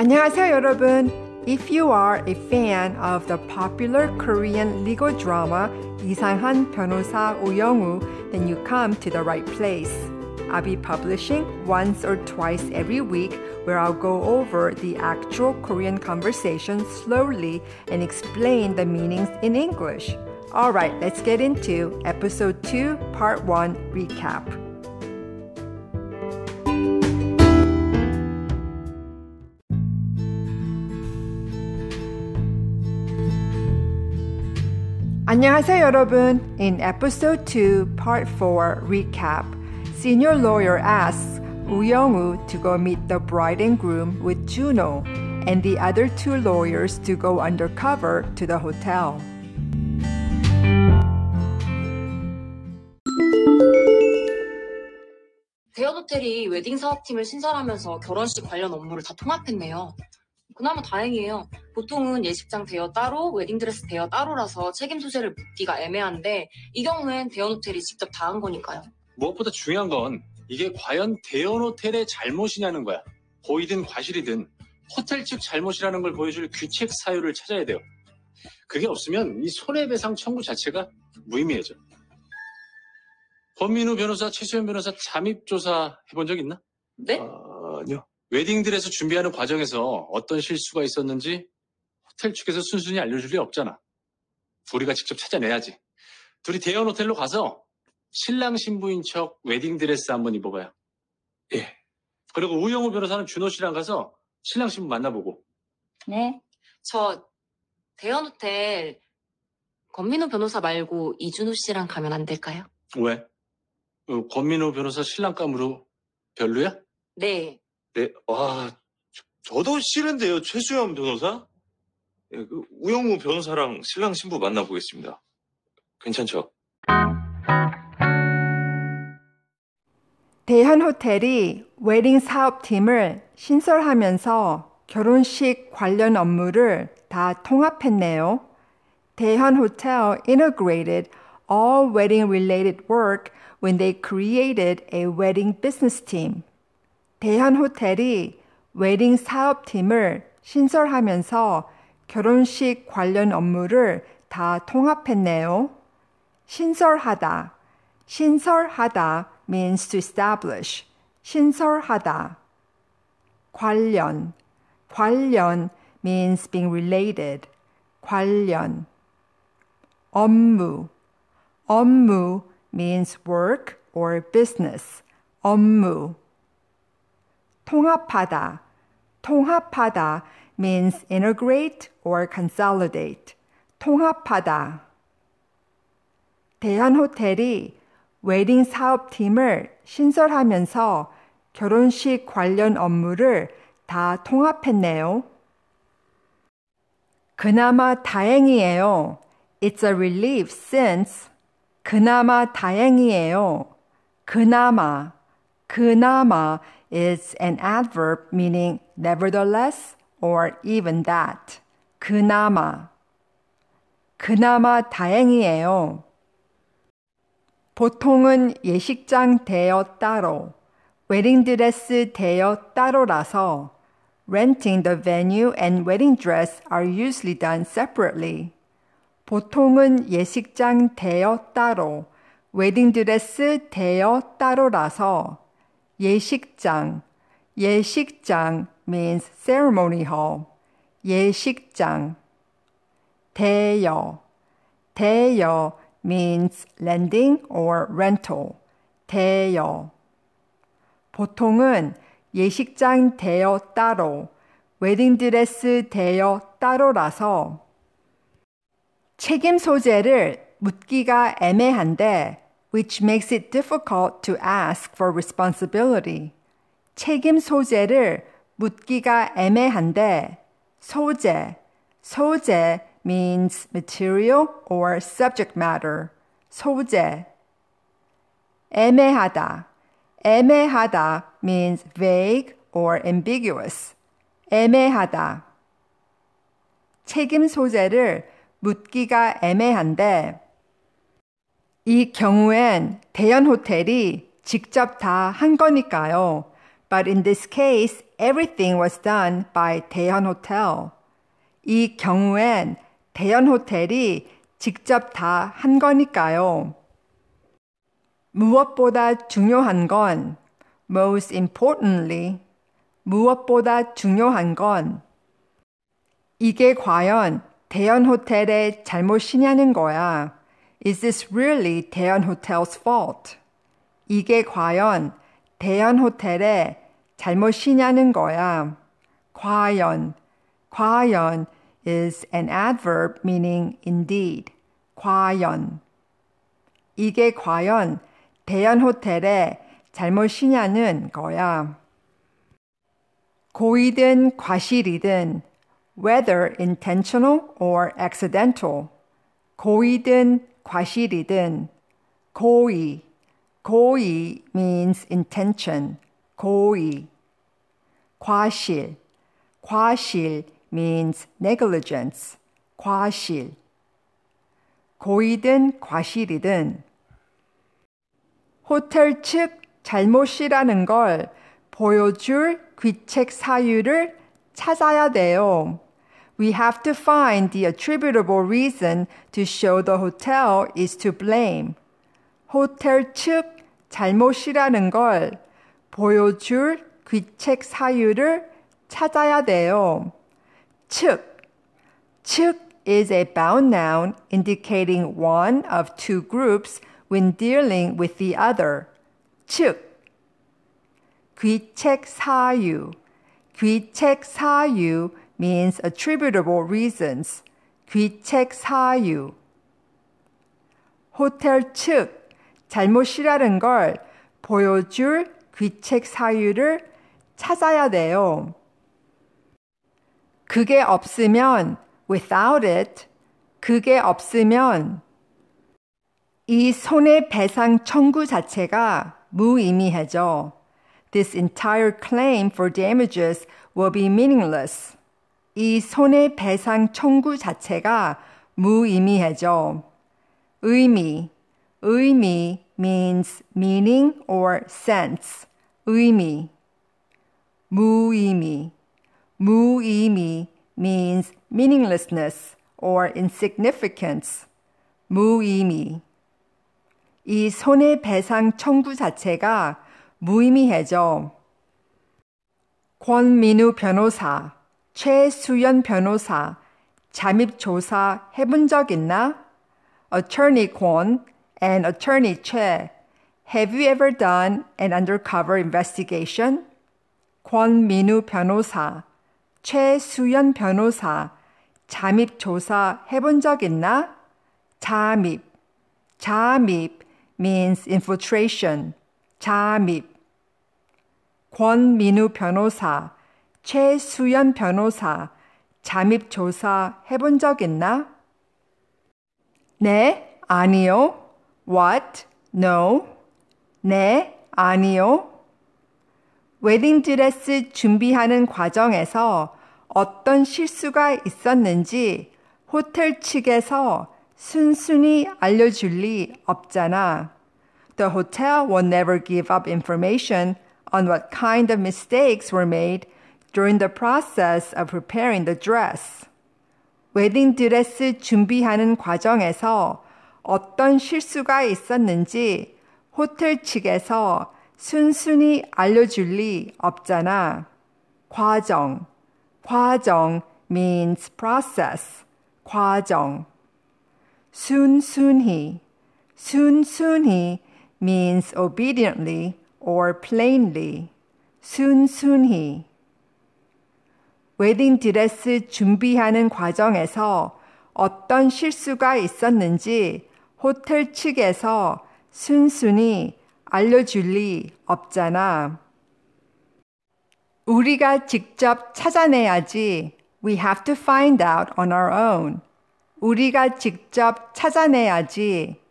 안녕하세요, 여러분. If you are a fan of the popular Korean legal drama 이상한 변호사 우영우, then you come to the right place. I'll be publishing once or twice every week where I'll go over the actual Korean conversation slowly and explain the meanings in English. All right, let's get into episode 2, part 1 recap. 안녕하세요 여러분. In episode 2, part 4 recap, senior lawyer asks Woo Young-woo to go meet the bride and groom with Juno and the other two lawyers to go undercover to the hotel. 대여 호텔이 웨딩 사업팀을 신설하면서 결혼식 관련 업무를 다 통합했네요. 그나마 다행이에요. 보통은 예식장 대여 따로, 웨딩드레스 대여 따로라서 책임 소재를 묻기가 애매한데 이 경우엔 대연 호텔이 직접 다 한 거니까요. 무엇보다 중요한 건 이게 과연 대연 호텔의 잘못이냐는 거야. 고의든 과실이든 호텔 측 잘못이라는 걸 보여줄 규칙 사유를 찾아야 돼요. 그게 없으면 이 손해배상 청구 자체가 무의미해져. 권민우 변호사, 최수현 변호사 잠입 조사 해본 적 있나? 네? 아니요. 웨딩드레스 준비하는 과정에서 어떤 실수가 있었는지 호텔 측에서 순순히 알려줄 리 없잖아. 우리가 직접 찾아내야지. 둘이 대연 호텔로 가서 신랑 신부인 척 웨딩드레스 한번 입어봐요. 예. 그리고 우영우 변호사는 준호 씨랑 가서 신랑 신부 만나보고. 네. 저 대연 호텔 권민우 변호사 말고 이준호 씨랑 가면 안 될까요? 왜? 어, 권민호 변호사 신랑감으로 별로야? 네. 네, 와, 저, 도 싫은데요, 최수연 변호사? 예, 그 우영우 변호사랑 신랑 신부 만나보겠습니다. 괜찮죠? 대현 호텔이 웨딩 사업팀을 신설하면서 결혼식 관련 업무를 다 통합했네요. 대현 호텔 integrated all wedding related work when they created a wedding business team. 대현 호텔이 웨딩 사업팀을 신설하면서 결혼식 관련 업무를 다 통합했네요. 신설하다. 신설하다 means to establish. 신설하다. 관련. 관련 means being related. 관련. 업무. 업무 means work or business. 업무. 통합하다. 통합하다 means integrate or consolidate. 통합하다. 대한 호텔이 웨딩 사업팀을 신설하면서 결혼식 관련 업무를 다 통합했네요. 그나마 다행이에요. It's a relief since 그나마 다행이에요. 그나마 그나마 is an adverb meaning nevertheless or even that. 그나마. 그나마 다행이에요. 보통은 예식장 대여 따로, 웨딩드레스 대여 따로라서 renting the venue and wedding dress are usually done separately. 보통은 예식장 대여 따로, 웨딩드레스 대여 따로라서 예식장, 예식장 means ceremony hall. 예식장. 대여, 대여 means lending or rental. 대여. 보통은 예식장 대여 따로, 웨딩드레스 대여 따로라서 책임 소재를 묻기가 애매한데 which makes it difficult to ask for responsibility. 책임 소재를 묻기가 애매한데 소재, 소재 means material or subject matter. 소재. 애매하다, 애매하다 means vague or ambiguous. 애매하다. 책임 소재를 묻기가 애매한데 이 경우엔 대연 호텔이 직접 다 한 거니까요. But in this case, everything was done by 대현 호텔. 이 경우엔 대현 호텔이 직접 다 한 거니까요. 무엇보다 중요한 건 most importantly 무엇보다 중요한 건 이게 과연 대현 호텔의 잘못이냐는 거야. Is this really 대현 호텔's fault? 이게 과연 대현 호텔의 잘못이냐는 거야. 과연, 과연 is an adverb meaning indeed. 과연. 이게 과연 대현 호텔의 잘못이냐는 거야. 고의든 과실이든 whether intentional or accidental 고의든 과실이든 고의 고의 means intention 고의 과실 과실 means negligence 과실 고의든 과실이든 호텔 측 잘못이라는 걸 보여줄 귀책 사유를 찾아야 돼요. We have to find the attributable reason to show the hotel is to blame. 호텔 측 잘못이라는 걸 보여줄 귀책 사유를 찾아야 돼요. 측. 측 is a bound noun indicating one of two groups when dealing with the other. 측. 귀책 사유. 귀책 사유 means attributable reasons. 귀책 사유. 호텔 측 잘못이라는 걸 보여줄 귀책 사유를 찾아야 돼요. 그게 없으면 without it 그게 없으면 이 손해배상 청구 자체가 무의미해져. This entire claim for damages will be meaningless. 이 손해배상 청구 자체가 무의미해져. 의미, 의미 means meaning or sense. 의미. 무의미, 무의미 means meaninglessness or insignificance. 무의미. 이 손해배상 청구 자체가 무의미해져. 권민우 변호사, 최수연 변호사, 잠입조사 해본 적 있나? Attorney Kwon and Attorney Che, have you ever done an undercover investigation? 권민우 변호사, 최수연 변호사, 잠입조사 해본 적 있나? 잠입, 잠입 means infiltration, 잠입. 권민우 변호사, 최수연 변호사, 잠입 조사 해본 적 있나? 네, 아니요. What? No. 네, 아니요. 웨딩 드레스 준비하는 과정에서 어떤 실수가 있었는지 호텔 측에서 순순히 알려줄 리 없잖아. The hotel will never give up information on what kind of mistakes were made during the process of preparing the dress. 웨딩 드레스 준비하는 과정에서 어떤 실수가 있었는지 호텔 측에서 순순히 알려줄 리 없잖아. 과정. 과정 means process. 과정. 순순히. 순순히 means obediently or plainly. 순순히. 웨딩 드레스 준비하는 과정에서 어떤 실수가 있었는지 호텔 측에서 순순히 알려줄 리 없잖아. 우리가 직접 찾아내야지. We have to find out on our own. 우리가 직접 찾아내야지.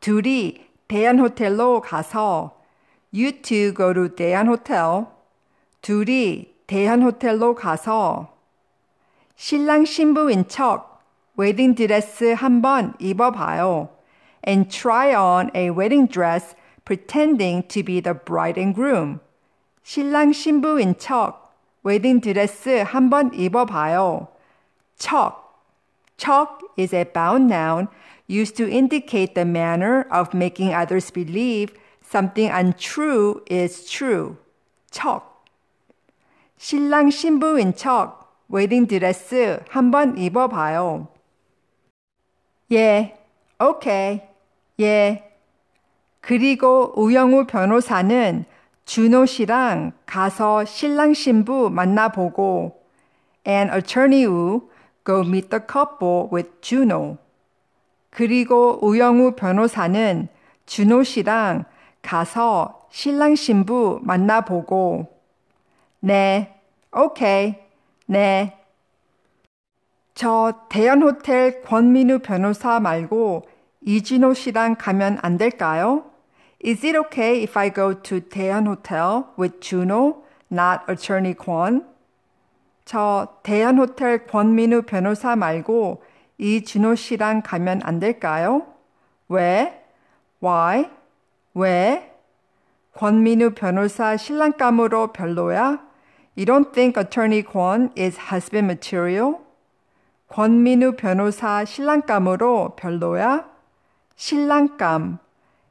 둘이 대한 호텔로 가서 You two go to 대한 호텔. 둘이 대한 호텔로 가서 신랑 신부인 척 웨딩 드레스 한번 입어봐요. And try on a wedding dress pretending to be the bride and groom. 신랑 신부인 척 웨딩 드레스 한번 입어봐요. 척. 척 is a bound noun used to indicate the manner of making others believe something untrue is true. 척. 신랑 신부인 척 웨딩 드레스 한번 입어봐요. 예, 오케이, 예. 그리고 우영우 변호사는 준호 씨랑 가서 신랑 신부 만나보고 and attorney Wu go meet the couple with Juno. 그리고 우영우 변호사는 준호 씨랑 가서 신랑 신부 만나보고 네, 오케이, 네. 저 대연호텔 권민우 변호사 말고 이진호 씨랑 가면 안 될까요? Is it okay if I go to 대연 호텔 with Juno, not attorney Kwon? 저 대연 호텔 권민우 변호사 말고 이준호 씨랑 가면 안 될까요? 왜? Why? 왜? 권민우 변호사 신랑감으로 별로야? You don't think attorney Kwon is husband material? 권민우 변호사 신랑감으로 별로야? 신랑감.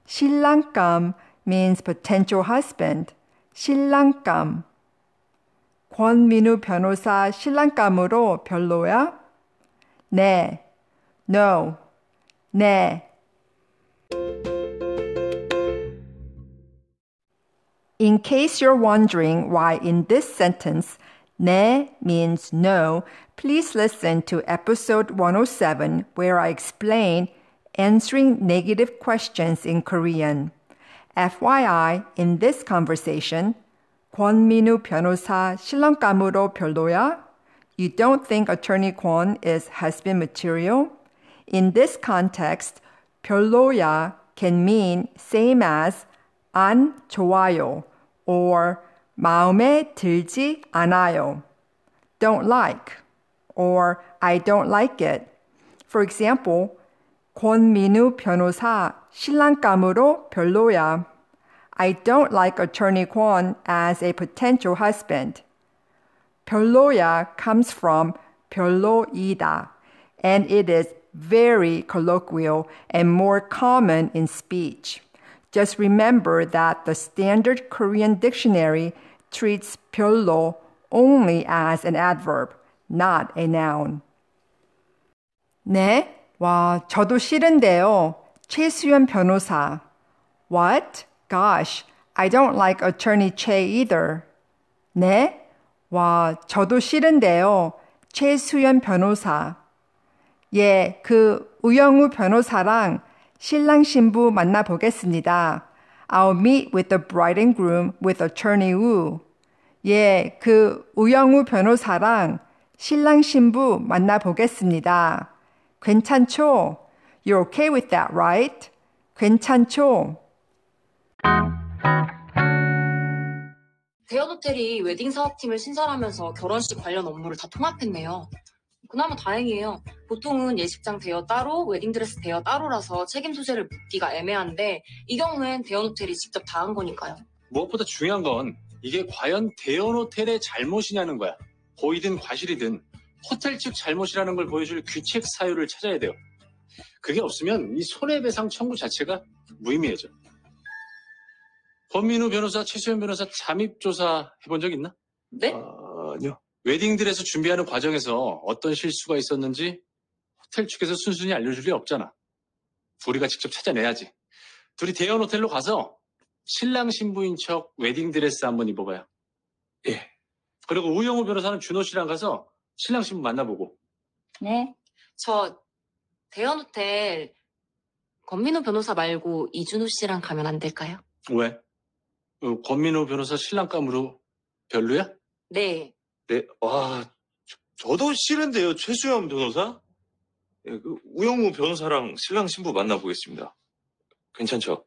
신랑감 means potential husband. 신랑감. 권민우 변호사 신랑감으로 별로야? 네. No. 네. In case you're wondering why in this sentence 네 means no, please listen to episode 107 where I explain answering negative questions in Korean. FYI, in this conversation, 권민우 변호사 신랑감으로 별로야? You don't think attorney Kwon is husband material? In this context, 별로야 can mean same as 안 좋아요 or 마음에 들지 않아요. Don't like or I don't like it. For example, 권민우 변호사 신랑감으로 별로야. I don't like attorney Kwon as a potential husband. 별로야 comes from 별로이다, and it is very colloquial and more common in speech. Just remember that the standard Korean dictionary treats 별로 only as an adverb, not a noun. 네, 와, 저도 싫은데요. 최수연 변호사. What? Gosh, I don't like attorney Che either. 네? 와, 저도 싫은데요. 최수연 변호사. 예, 그 우영우 변호사랑 신랑 신부 만나보겠습니다. I'll meet with the bride and groom with attorney Wu. 예, 그 우영우 변호사랑 신랑 신부 만나보겠습니다. 괜찮죠? You're okay with that, right? 괜찮죠? 대연호텔이 웨딩 사업팀을 신설하면서 결혼식 관련 업무를 다 통합했네요. 그나마 다행이에요. 보통은 예식장 대여 따로, 웨딩드레스 대여 따로라서 책임 소재를 묻기가 애매한데 이 경우엔 대연호텔이 직접 다 한 거니까요. 무엇보다 중요한 건 이게 과연 대연 호텔의 잘못이냐는 거야. 고의든 과실이든 호텔 측 잘못이라는 걸 보여줄 귀책 사유를 찾아야 돼요. 그게 없으면 이 손해배상 청구 자체가 무의미해져. 권민우 변호사, 최수연 변호사 잠입 조사 해본 적 있나? 네? 아니요. 웨딩드레스 준비하는 과정에서 어떤 실수가 있었는지 호텔 측에서 순순히 알려줄 리 없잖아. 우리가 직접 찾아내야지. 둘이 대연 호텔로 가서 신랑 신부인 척 웨딩드레스 한번 입어봐요. 예. 그리고 우영우 변호사는 준호 씨랑 가서 신랑 신부 만나보고. 네. 저 대연호텔 권민호 변호사 말고 이준호 씨랑 가면 안 될까요? 왜? 어, 권민호 변호사 신랑감으로 별로야? 네. 네, 와, 저, 저도 싫은데요, 최수연 변호사? 예, 그 우영우 변호사랑 신랑 신부 만나보겠습니다. 괜찮죠?